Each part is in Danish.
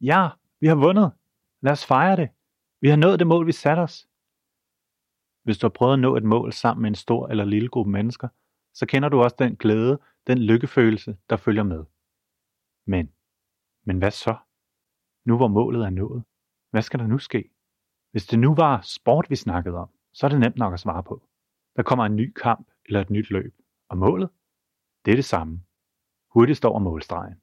Ja, vi har vundet. Lad os fejre det. Vi har nået det mål, vi satte os. Hvis du har prøvet at nå et mål sammen med en stor eller lille gruppe mennesker, så kender du også den glæde, den lykkefølelse, der følger med. Men, men hvad så? Nu hvor målet er nået, hvad skal der nu ske? Hvis det nu var sport, vi snakkede om, så er det nemt nok at svare på. Der kommer en ny kamp eller et nyt løb, og målet? Det er det samme. Hurtigst over målstregen.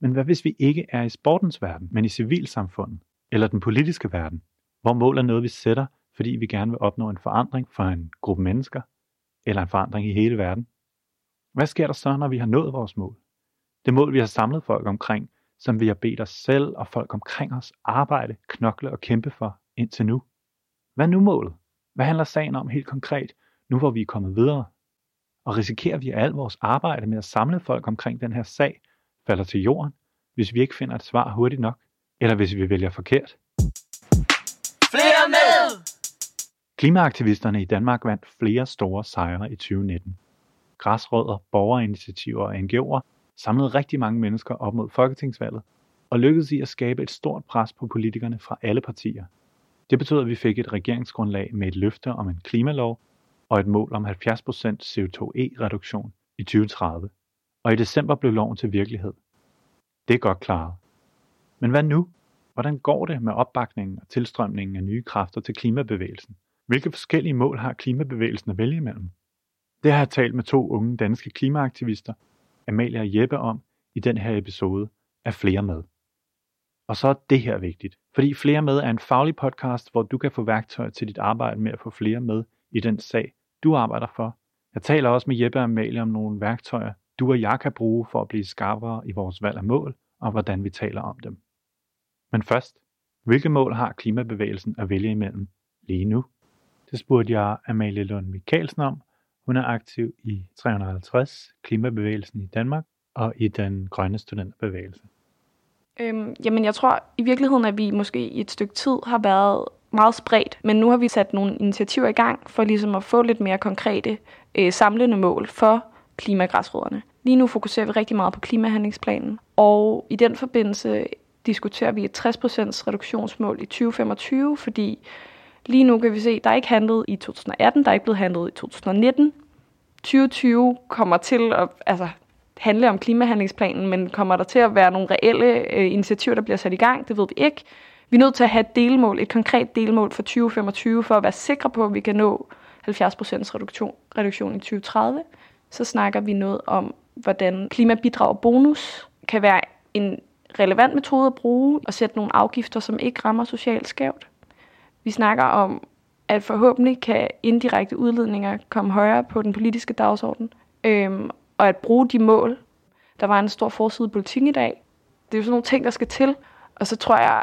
Men hvad hvis vi ikke er i sportens verden, men i civilsamfundet eller den politiske verden, hvor mål er noget, vi sætter, fordi vi gerne vil opnå en forandring for en gruppe mennesker, eller en forandring i hele verden? Hvad sker der så, når vi har nået vores mål? Det mål, vi har samlet folk omkring, som vi har bedt os selv og folk omkring os arbejde, knokle og kæmpe for indtil nu. Hvad er nu målet? Hvad handler sagen om helt konkret, nu hvor vi er kommet videre? Og risikerer vi, at alt vores arbejde med at samle folk omkring den her sag falder til jorden, hvis vi ikke finder et svar hurtigt nok, eller hvis vi vælger forkert? Flere med! Klimaaktivisterne i Danmark vandt flere store sejre i 2019. Græsrødder, borgerinitiativer og NGO'er samlede rigtig mange mennesker op mod folketingsvalget og lykkedes i at skabe et stort pres på politikerne fra alle partier. Det betød, at vi fik et regeringsgrundlag med et løfte om en klimalov og et mål om 70% CO2e-reduktion i 2030. Og i december blev loven til virkelighed. Det er godt klaret. Men hvad nu? Hvordan går det med opbakningen og tilstrømningen af nye kræfter til klimabevægelsen? Hvilke forskellige mål har klimabevægelsen at vælge imellem? Det har jeg talt med to unge danske klimaaktivister, Amalie og Jeppe, om i den her episode af Flere Med. Og så er det her vigtigt, fordi Flere Med er en faglig podcast, hvor du kan få værktøjer til dit arbejde med at få flere med i den sag, du arbejder for. Jeg taler også med Jeppe og Amalie om nogle værktøjer, du og jeg kan bruge for at blive skarpere i vores valg af mål, og hvordan vi taler om dem. Men først, hvilke mål har klimabevægelsen at vælge imellem lige nu? Det spurgte jeg Amalie Lund Mikkelsen om. Hun er aktiv i 350, klimabevægelsen i Danmark, og i den grønne studenterbevægelse. Øhm, jamen, jeg tror i virkeligheden, at vi måske i et stykke tid har været meget spredt, men nu har vi sat nogle initiativer i gang for ligesom at få lidt mere konkrete øh, samlende mål for klimagræsrødderne. Lige nu fokuserer vi rigtig meget på klimahandlingsplanen, og i den forbindelse diskuterer vi et 60% reduktionsmål i 2025, fordi lige nu kan vi se, at der er ikke handlet i 2018, der er ikke blevet handlet i 2019. 2020 kommer til at altså, handle om klimahandlingsplanen, men kommer der til at være nogle reelle øh, initiativer, der bliver sat i gang? Det ved vi ikke. Vi er nødt til at have et delmål, et konkret delmål for 2025, for at være sikre på, at vi kan nå 70% reduktion, reduktion i 2030. Så snakker vi noget om, hvordan klimabidrag og bonus kan være en relevant metode at bruge og sætte nogle afgifter, som ikke rammer socialt skævt. Vi snakker om, at forhåbentlig kan indirekte udledninger komme højere på den politiske dagsorden, øhm, og at bruge de mål. Der var en stor forside politik i dag. Det er jo sådan nogle ting, der skal til. Og så tror jeg,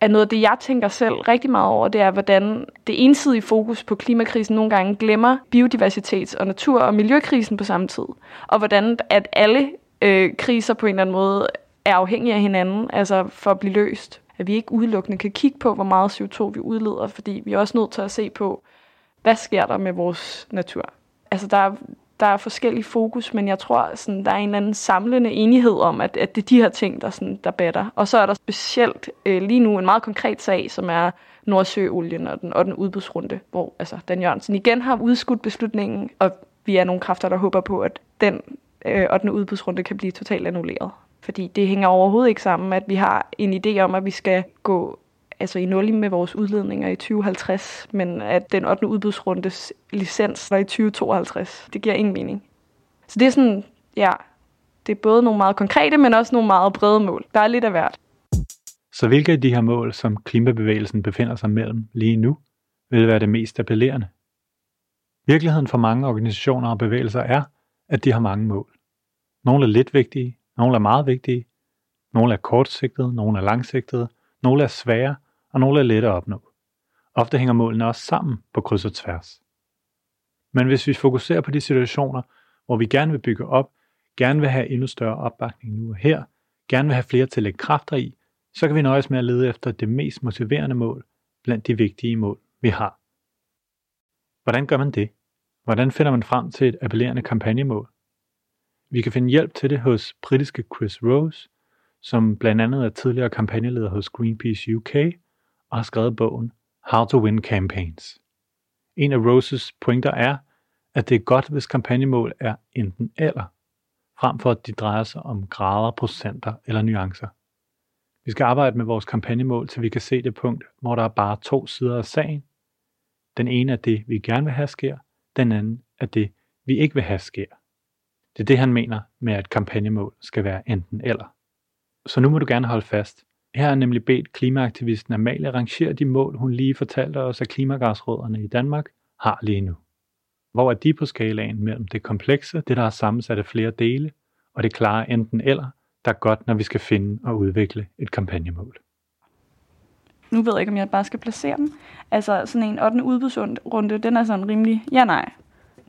at noget af det, jeg tænker selv rigtig meget over, det er, hvordan det ensidige fokus på klimakrisen nogle gange glemmer biodiversitets- og natur- og miljøkrisen på samme tid. Og hvordan at alle øh, kriser på en eller anden måde er afhængige af hinanden, altså for at blive løst. At vi ikke udelukkende kan kigge på, hvor meget CO2 vi udleder, fordi vi er også nødt til at se på, hvad sker der med vores natur. Altså der er, der er forskellige fokus, men jeg tror, sådan, der er en eller anden samlende enighed om, at, at det er de her ting, der, sådan, der batter. Og så er der specielt øh, lige nu en meget konkret sag, som er Nordsøolien og den 8. udbudsrunde, hvor altså, Dan Jørgensen igen har udskudt beslutningen, og vi er nogle kræfter, der håber på, at den øh, 8. udbudsrunde kan blive totalt annulleret. Fordi det hænger overhovedet ikke sammen, at vi har en idé om, at vi skal gå altså i nul med vores udledninger i 2050, men at den 8. udbudsrundes licens var i 2052. Det giver ingen mening. Så det er sådan, ja, det er både nogle meget konkrete, men også nogle meget brede mål. Der er lidt af hvert. Så hvilke af de her mål, som klimabevægelsen befinder sig mellem lige nu, vil være det mest appellerende? Virkeligheden for mange organisationer og bevægelser er, at de har mange mål. Nogle er lidt vigtige, nogle er meget vigtige, nogle er kortsigtede, nogle er langsigtede, nogle er svære, og nogle er lette at opnå. Ofte hænger målene også sammen på kryds og tværs. Men hvis vi fokuserer på de situationer, hvor vi gerne vil bygge op, gerne vil have endnu større opbakning nu og her, gerne vil have flere til at lægge kræfter i, så kan vi nøjes med at lede efter det mest motiverende mål blandt de vigtige mål, vi har. Hvordan gør man det? Hvordan finder man frem til et appellerende kampagnemål? Vi kan finde hjælp til det hos britiske Chris Rose, som blandt andet er tidligere kampagneleder hos Greenpeace UK og har skrevet bogen How to Win Campaigns. En af Roses pointer er, at det er godt, hvis kampagnemål er enten eller, frem for at de drejer sig om grader, procenter eller nuancer. Vi skal arbejde med vores kampagnemål, til vi kan se det punkt, hvor der er bare to sider af sagen. Den ene er det, vi gerne vil have sker, den anden er det, vi ikke vil have sker. Det er det, han mener med, at kampagnemål skal være enten eller. Så nu må du gerne holde fast. Her er nemlig bedt klimaaktivisten Amalie rangere de mål, hun lige fortalte os, at klimagasråderne i Danmark har lige nu. Hvor er de på skalaen mellem det komplekse, det der er sammensat af flere dele, og det klare enten eller, der er godt, når vi skal finde og udvikle et kampagnemål. Nu ved jeg ikke, om jeg bare skal placere dem. Altså sådan en 8. udbudsrunde, den er sådan rimelig ja-nej.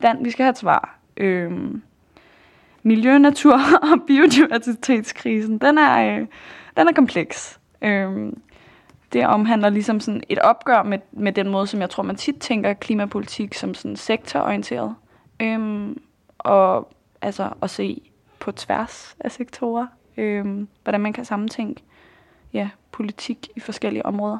Dan, vi skal have et svar. Øhm, miljø, natur og biodiversitetskrisen, den er, øh, den er kompleks. Øhm, det omhandler ligesom sådan et opgør med, med den måde, som jeg tror, man tit tænker klimapolitik som sådan sektororienteret. Øhm, og altså at se på tværs af sektorer, øhm, hvordan man kan sammentænke ja, politik i forskellige områder.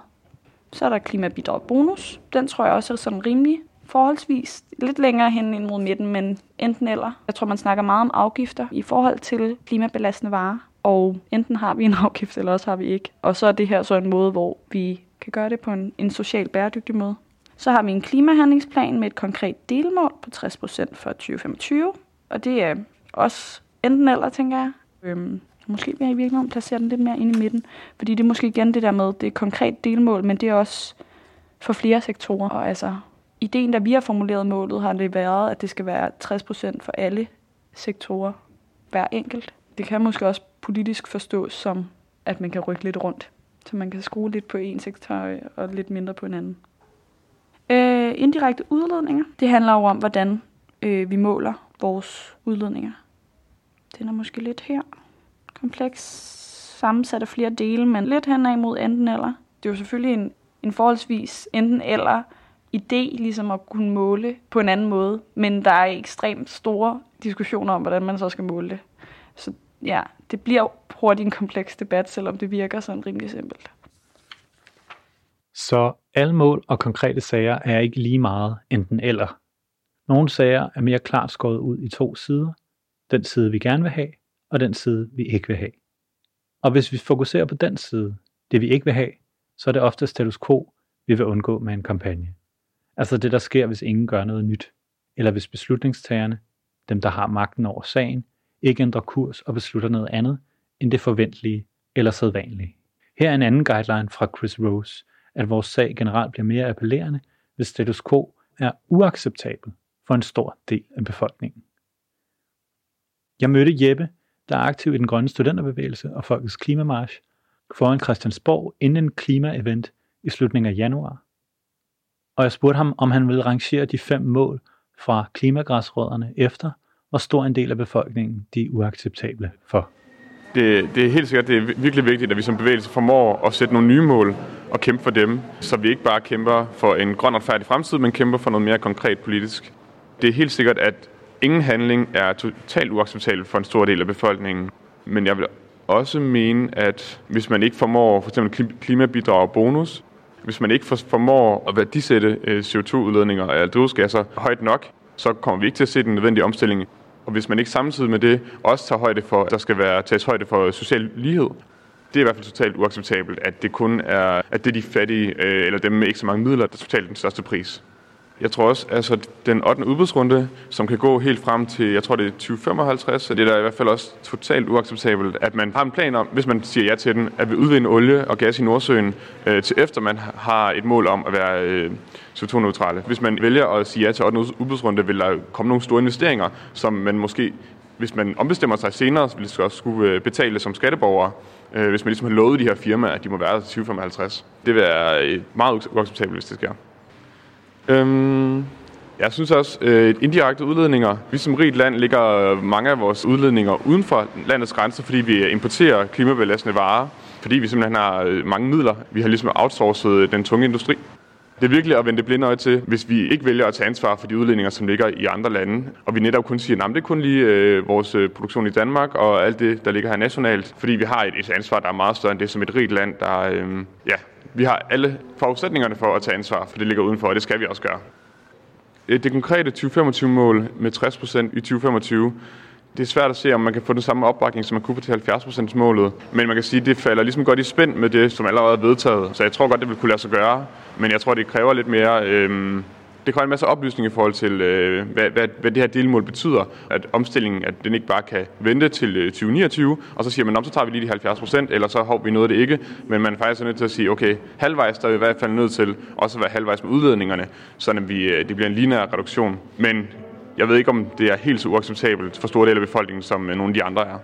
Så er der klimabidrag bonus. Den tror jeg også er sådan rimelig forholdsvis lidt længere hen ind mod midten, men enten eller. Jeg tror, man snakker meget om afgifter i forhold til klimabelastende varer, og enten har vi en afgift, eller også har vi ikke. Og så er det her så en måde, hvor vi kan gøre det på en, en social bæredygtig måde. Så har vi en klimahandlingsplan med et konkret delmål på 60% for 2025, og det er også enten eller, tænker jeg. Øhm, måske vil jeg i virkeligheden placere den lidt mere ind i midten, fordi det er måske igen det der med, det er et konkret delmål, men det er også for flere sektorer. Og altså, ideen, da vi har formuleret målet, har det været, at det skal være 60% for alle sektorer, hver enkelt. Det kan måske også politisk forstås som, at man kan rykke lidt rundt. Så man kan skrue lidt på en sektor og lidt mindre på en anden. Øh, indirekte udledninger, det handler jo om, hvordan øh, vi måler vores udledninger. Den er måske lidt her. Kompleks sammensat af flere dele, men lidt hen imod enten eller. Det er jo selvfølgelig en, en forholdsvis enten eller idé ligesom at kunne måle på en anden måde, men der er ekstremt store diskussioner om, hvordan man så skal måle det. Så ja, det bliver hurtigt en kompleks debat, selvom det virker sådan rimelig simpelt. Så alle mål og konkrete sager er ikke lige meget enten eller. Nogle sager er mere klart skåret ud i to sider. Den side, vi gerne vil have, og den side, vi ikke vil have. Og hvis vi fokuserer på den side, det vi ikke vil have, så er det ofte status quo, vi vil undgå med en kampagne. Altså det, der sker, hvis ingen gør noget nyt, eller hvis beslutningstagerne, dem der har magten over sagen, ikke ændrer kurs og beslutter noget andet end det forventelige eller sædvanlige. Her er en anden guideline fra Chris Rose, at vores sag generelt bliver mere appellerende, hvis status quo er uacceptabel for en stor del af befolkningen. Jeg mødte Jeppe, der er aktiv i den grønne studenterbevægelse og Folkets Klimamarsch, foran Christiansborg inden en klimaevent i slutningen af januar. Og jeg spurgte ham, om han ville rangere de fem mål fra klimagræsrødderne efter, hvor stor en del af befolkningen de er uacceptable for. Det, det er helt sikkert, det er virkelig vigtigt, at vi som bevægelse formår at sætte nogle nye mål og kæmpe for dem, så vi ikke bare kæmper for en grøn og færdig fremtid, men kæmper for noget mere konkret politisk. Det er helt sikkert, at ingen handling er totalt uacceptabel for en stor del af befolkningen. Men jeg vil også mene, at hvis man ikke formår for eksempel klimabidrag og bonus, hvis man ikke formår at værdisætte øh, CO2-udledninger af drivhusgasser højt nok, så kommer vi ikke til at se den nødvendige omstilling. Og hvis man ikke samtidig med det også tager højde for, at der skal være tages højde for social lighed, det er i hvert fald totalt uacceptabelt, at det kun er, at det er de fattige, øh, eller dem med ikke så mange midler, der totalt den største pris. Jeg tror også, altså den 8. udbudsrunde, som kan gå helt frem til, jeg tror det er 2055, så det er da i hvert fald også totalt uacceptabelt, at man har en plan om, hvis man siger ja til den, at vi udvinde olie og gas i Nordsøen, øh, til efter man har et mål om at være øh, CO2-neutrale. Hvis man vælger at sige ja til 8. udbudsrunde, vil der komme nogle store investeringer, som man måske, hvis man ombestemmer sig senere, vil det også skulle øh, betale som skatteborgere, øh, hvis man ligesom har lovet de her firmaer, at de må være til 2055. Det vil være øh, meget uacceptabelt, hvis det sker. Øhm, jeg synes også, øh, at indirekte udledninger. Vi som rigt land ligger mange af vores udledninger uden for landets grænser, fordi vi importerer klimabelastende varer, fordi vi simpelthen har øh, mange midler. Vi har ligesom outsourcet øh, den tunge industri. Det er virkelig at vende det blinde øje til, hvis vi ikke vælger at tage ansvar for de udledninger, som ligger i andre lande. Og vi netop kun siger, at det er kun lige øh, vores produktion i Danmark og alt det, der ligger her nationalt. Fordi vi har et, et ansvar, der er meget større end det som et rigt land, der øh, ja, vi har alle forudsætningerne for at tage ansvar, for det ligger udenfor, og det skal vi også gøre. Øh, det konkrete 2025-mål med 60% i 2025, det er svært at se, om man kan få den samme opbakning, som man kunne få til 70%-målet. Men man kan sige, at det falder ligesom godt i spænd med det, som allerede er vedtaget. Så jeg tror godt, det vil kunne lade sig gøre. Men jeg tror, det kræver lidt mere øh, det kræver en masse oplysning i forhold til, øh, hvad, hvad, hvad det her delmål betyder. At omstillingen, at den ikke bare kan vente til øh, 2029, og så siger man, så tager vi lige de 70 procent, eller så har vi noget af det ikke. Men man er faktisk nødt til at sige, okay, halvvejs der er vi i hvert fald nødt til også at være halvvejs med udledningerne, så vi, øh, det bliver en lineær reduktion. Men jeg ved ikke, om det er helt så uacceptabelt for store dele af befolkningen, som øh, nogle af de andre er.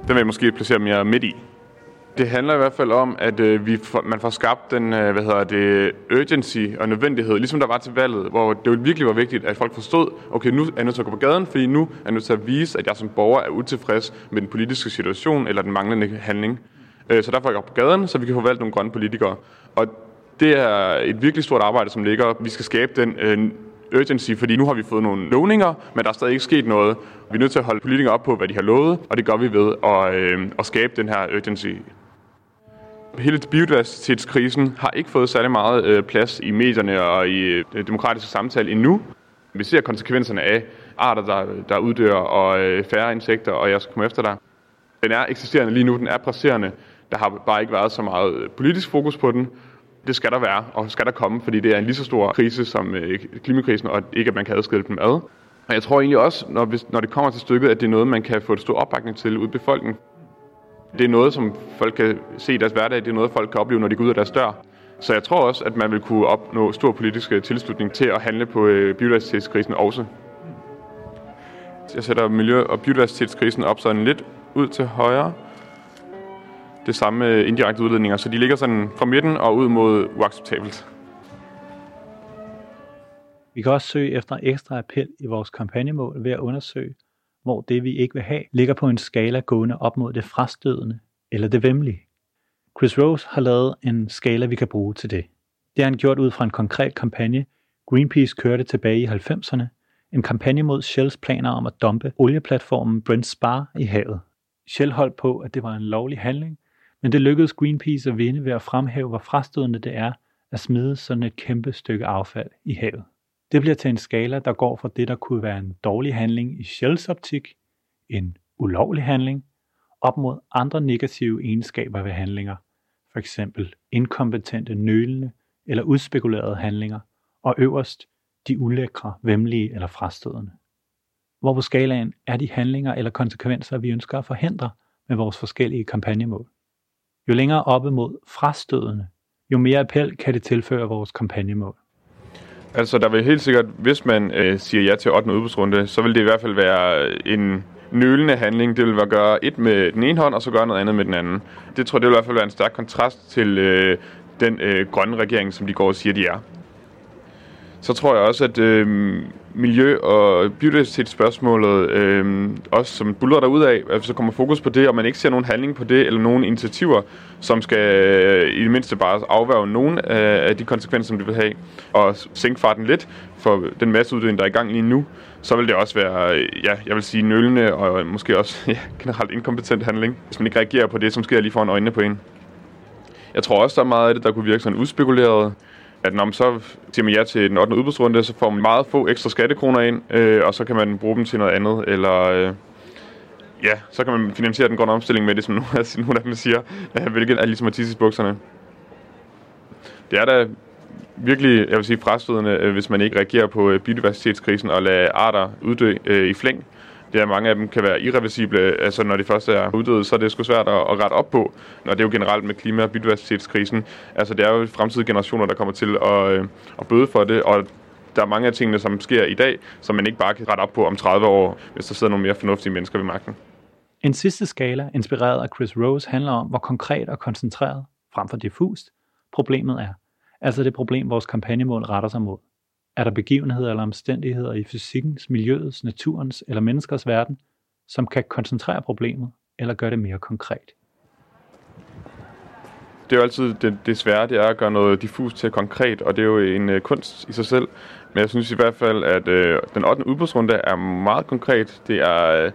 Den vil jeg måske placere mere midt i. Det handler i hvert fald om, at øh, vi for, man får skabt den øh, hvad hedder det, urgency og nødvendighed, ligesom der var til valget, hvor det virkelig var vigtigt, at folk forstod, okay, nu er jeg nødt til at gå på gaden, fordi nu er jeg nødt til at vise, at jeg som borger er utilfreds med den politiske situation eller den manglende handling. Øh, så derfor er jeg på gaden, så vi kan få valgt nogle grønne politikere. Og det er et virkelig stort arbejde, som ligger. Vi skal skabe den øh, urgency, fordi nu har vi fået nogle lovninger, men der er stadig ikke sket noget. Vi er nødt til at holde politikere op på, hvad de har lovet, og det gør vi ved at, øh, at skabe den her urgency hele biodiversitetskrisen har ikke fået særlig meget øh, plads i medierne og i øh, det demokratiske samtale endnu. Vi ser konsekvenserne af arter, der, der uddør, og øh, færre insekter, og jeg skal komme efter dig. Den er eksisterende lige nu, den er presserende. Der har bare ikke været så meget øh, politisk fokus på den. Det skal der være, og skal der komme, fordi det er en lige så stor krise som øh, klimakrisen, og ikke at man kan adskille dem ad. Og jeg tror egentlig også, når, når det kommer til stykket, at det er noget, man kan få et stor opbakning til ud i befolkningen. Det er noget, som folk kan se i deres hverdag. Det er noget, folk kan opleve, når de går ud af deres dør. Så jeg tror også, at man vil kunne opnå stor politisk øh, tilslutning til at handle på øh, biodiversitetskrisen også. Jeg sætter miljø- og biodiversitetskrisen op sådan lidt ud til højre. Det samme indirekte udledninger, så de ligger sådan fra midten og ud mod uacceptabelt. Vi kan også søge efter ekstra appel i vores kampagnemål ved at undersøge, hvor det vi ikke vil have ligger på en skala gående op mod det frastødende eller det vemmelige. Chris Rose har lavet en skala, vi kan bruge til det. Det har han gjort ud fra en konkret kampagne, Greenpeace kørte tilbage i 90'erne, en kampagne mod Shells planer om at dumpe olieplatformen Brent Spar i havet. Shell holdt på, at det var en lovlig handling, men det lykkedes Greenpeace at vinde ved at fremhæve, hvor frastødende det er at smide sådan et kæmpe stykke affald i havet. Det bliver til en skala, der går fra det, der kunne være en dårlig handling i Shells optik, en ulovlig handling, op mod andre negative egenskaber ved handlinger, for eksempel inkompetente, nølende eller udspekulerede handlinger, og øverst de ulækre, vemmelige eller frastødende. Hvor på skalaen er de handlinger eller konsekvenser, vi ønsker at forhindre med vores forskellige kampagnemål. Jo længere oppe mod frastødende, jo mere appel kan det tilføre vores kampagnemål. Altså, der vil helt sikkert, hvis man øh, siger ja til 8. udbudsrunde, så vil det i hvert fald være øh, en nølende handling. Det vil være at gøre et med den ene hånd, og så gøre noget andet med den anden. Det tror jeg, det vil i hvert fald være en stærk kontrast til øh, den øh, grønne regering, som de går og siger, de er. Så tror jeg også, at øh, miljø- og biodiversitetsspørgsmålet øh, også som buller der ud af, at så kommer fokus på det, og man ikke ser nogen handling på det, eller nogen initiativer, som skal øh, i det mindste bare afværge nogen af, af de konsekvenser, som det vil have, og sænke farten lidt for den masseuddødning, der er i gang lige nu, så vil det også være, øh, ja, jeg vil sige nølende og måske også ja, generelt inkompetent handling, hvis man ikke reagerer på det, som sker lige foran øjnene på en. Jeg tror også, der er meget af det, der kunne virke sådan udspekuleret, at når man så siger man ja til den 8. udbudsrunde, så får man meget få ekstra skattekroner ind, øh, og så kan man bruge dem til noget andet, eller øh, ja, så kan man finansiere den grønne omstilling med det, som nogle af, nogle af dem siger, øh, hvilket er ligesom at bukserne. Det er da virkelig, jeg vil sige, frastødende, øh, hvis man ikke reagerer på øh, biodiversitetskrisen og lader arter uddø øh, i flæng det er, mange af dem kan være irreversible. Altså, når de først er uddøde, så er det sgu svært at, at rette op på. Og det er jo generelt med klima- og biodiversitetskrisen. Altså, det er jo fremtidige generationer, der kommer til at, øh, at bøde for det, og der er mange af tingene, som sker i dag, som man ikke bare kan rette op på om 30 år, hvis der sidder nogle mere fornuftige mennesker ved magten. En sidste skala, inspireret af Chris Rose, handler om, hvor konkret og koncentreret, frem for diffust, problemet er. Altså det problem, vores kampagnemål retter sig mod. Er der begivenheder eller omstændigheder i fysikkens, miljøets, naturens eller menneskers verden, som kan koncentrere problemet eller gøre det mere konkret? Det er jo altid det, det svære, det er at gøre noget diffus til konkret, og det er jo en øh, kunst i sig selv. Men jeg synes i hvert fald, at øh, den 8. udbudsrunde er meget konkret. Det er øh,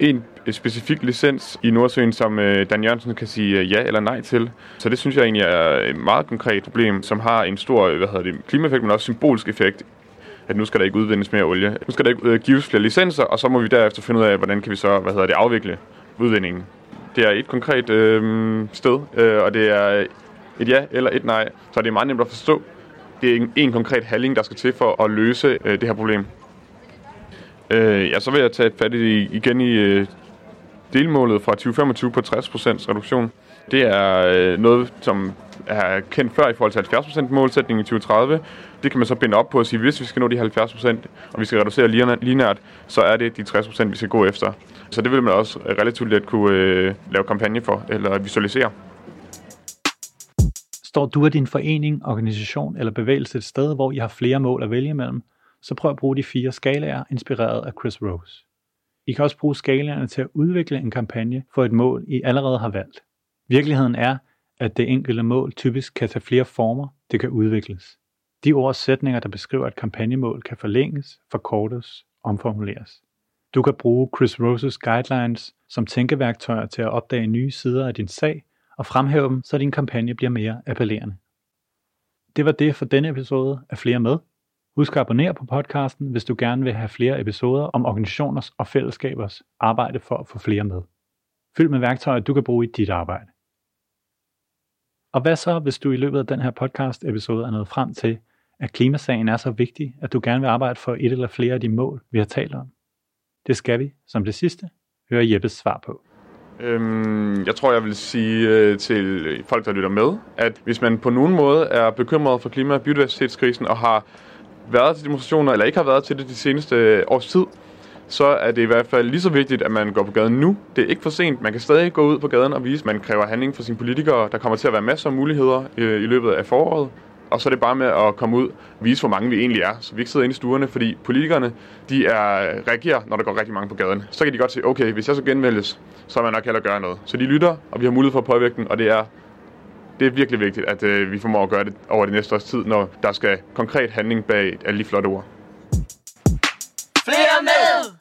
en specifik licens i Nordsøen, som øh, Dan Jørgensen kan sige øh, ja eller nej til. Så det synes jeg egentlig er et meget konkret problem, som har en stor øh, hvad hedder det, klimaeffekt, men også symbolsk effekt at nu skal der ikke udvindes mere olie. Nu skal der ikke øh, gives flere licenser, og så må vi derefter finde ud af, hvordan kan vi så hvad hedder det, afvikle udvindingen. Det er et konkret øh, sted, øh, og det er et ja eller et nej, så det er meget nemt at forstå. Det er en, en konkret handling, der skal til for at løse øh, det her problem. Øh, ja, så vil jeg tage fat i, igen i øh, delmålet fra 2025 på 60% reduktion. Det er øh, noget, som er kendt før i forhold til 70% målsætningen i 2030. Det kan man så binde op på og sige, hvis vi skal nå de 70%, og vi skal reducere linært, så er det de 60%, vi skal gå efter. Så det vil man også relativt let kunne øh, lave kampagne for, eller visualisere. Står du af din forening, organisation eller bevægelse et sted, hvor I har flere mål at vælge imellem, så prøv at bruge de fire skalaer, inspireret af Chris Rose. I kan også bruge skalaerne til at udvikle en kampagne for et mål, I allerede har valgt. Virkeligheden er, at det enkelte mål typisk kan tage flere former, det kan udvikles. De ord og sætninger, der beskriver et kampagnemål, kan forlænges, forkortes, omformuleres. Du kan bruge Chris Roses guidelines som tænkeværktøjer til at opdage nye sider af din sag og fremhæve dem, så din kampagne bliver mere appellerende. Det var det for denne episode af Flere Med. Husk at abonnere på podcasten, hvis du gerne vil have flere episoder om organisationers og fællesskabers arbejde for at få flere med. Fyld med værktøjer, du kan bruge i dit arbejde. Og hvad så, hvis du i løbet af den her podcast episode er nået frem til, at klimasagen er så vigtig, at du gerne vil arbejde for et eller flere af de mål, vi har talt om? Det skal vi, som det sidste, høre Jeppes svar på. Øhm, jeg tror, jeg vil sige øh, til folk, der lytter med, at hvis man på nogen måde er bekymret for klima- og biodiversitetskrisen og har været til demonstrationer, eller ikke har været til det de seneste øh, års tid, så er det i hvert fald lige så vigtigt, at man går på gaden nu. Det er ikke for sent. Man kan stadig gå ud på gaden og vise, at man kræver handling fra sine politikere. Der kommer til at være masser af muligheder øh, i løbet af foråret. Og så er det bare med at komme ud og vise, hvor mange vi egentlig er. Så vi ikke sidder inde i stuerne, fordi politikerne, de er, reagerer, når der går rigtig mange på gaden. Så kan de godt sige, okay, hvis jeg så genvælges, så er man nok heller gøre noget. Så de lytter, og vi har mulighed for at påvirke den, og det er, det er virkelig vigtigt, at øh, vi formår at gøre det over det næste års tid, når der skal konkret handling bag alle de flotte ord. Flere med!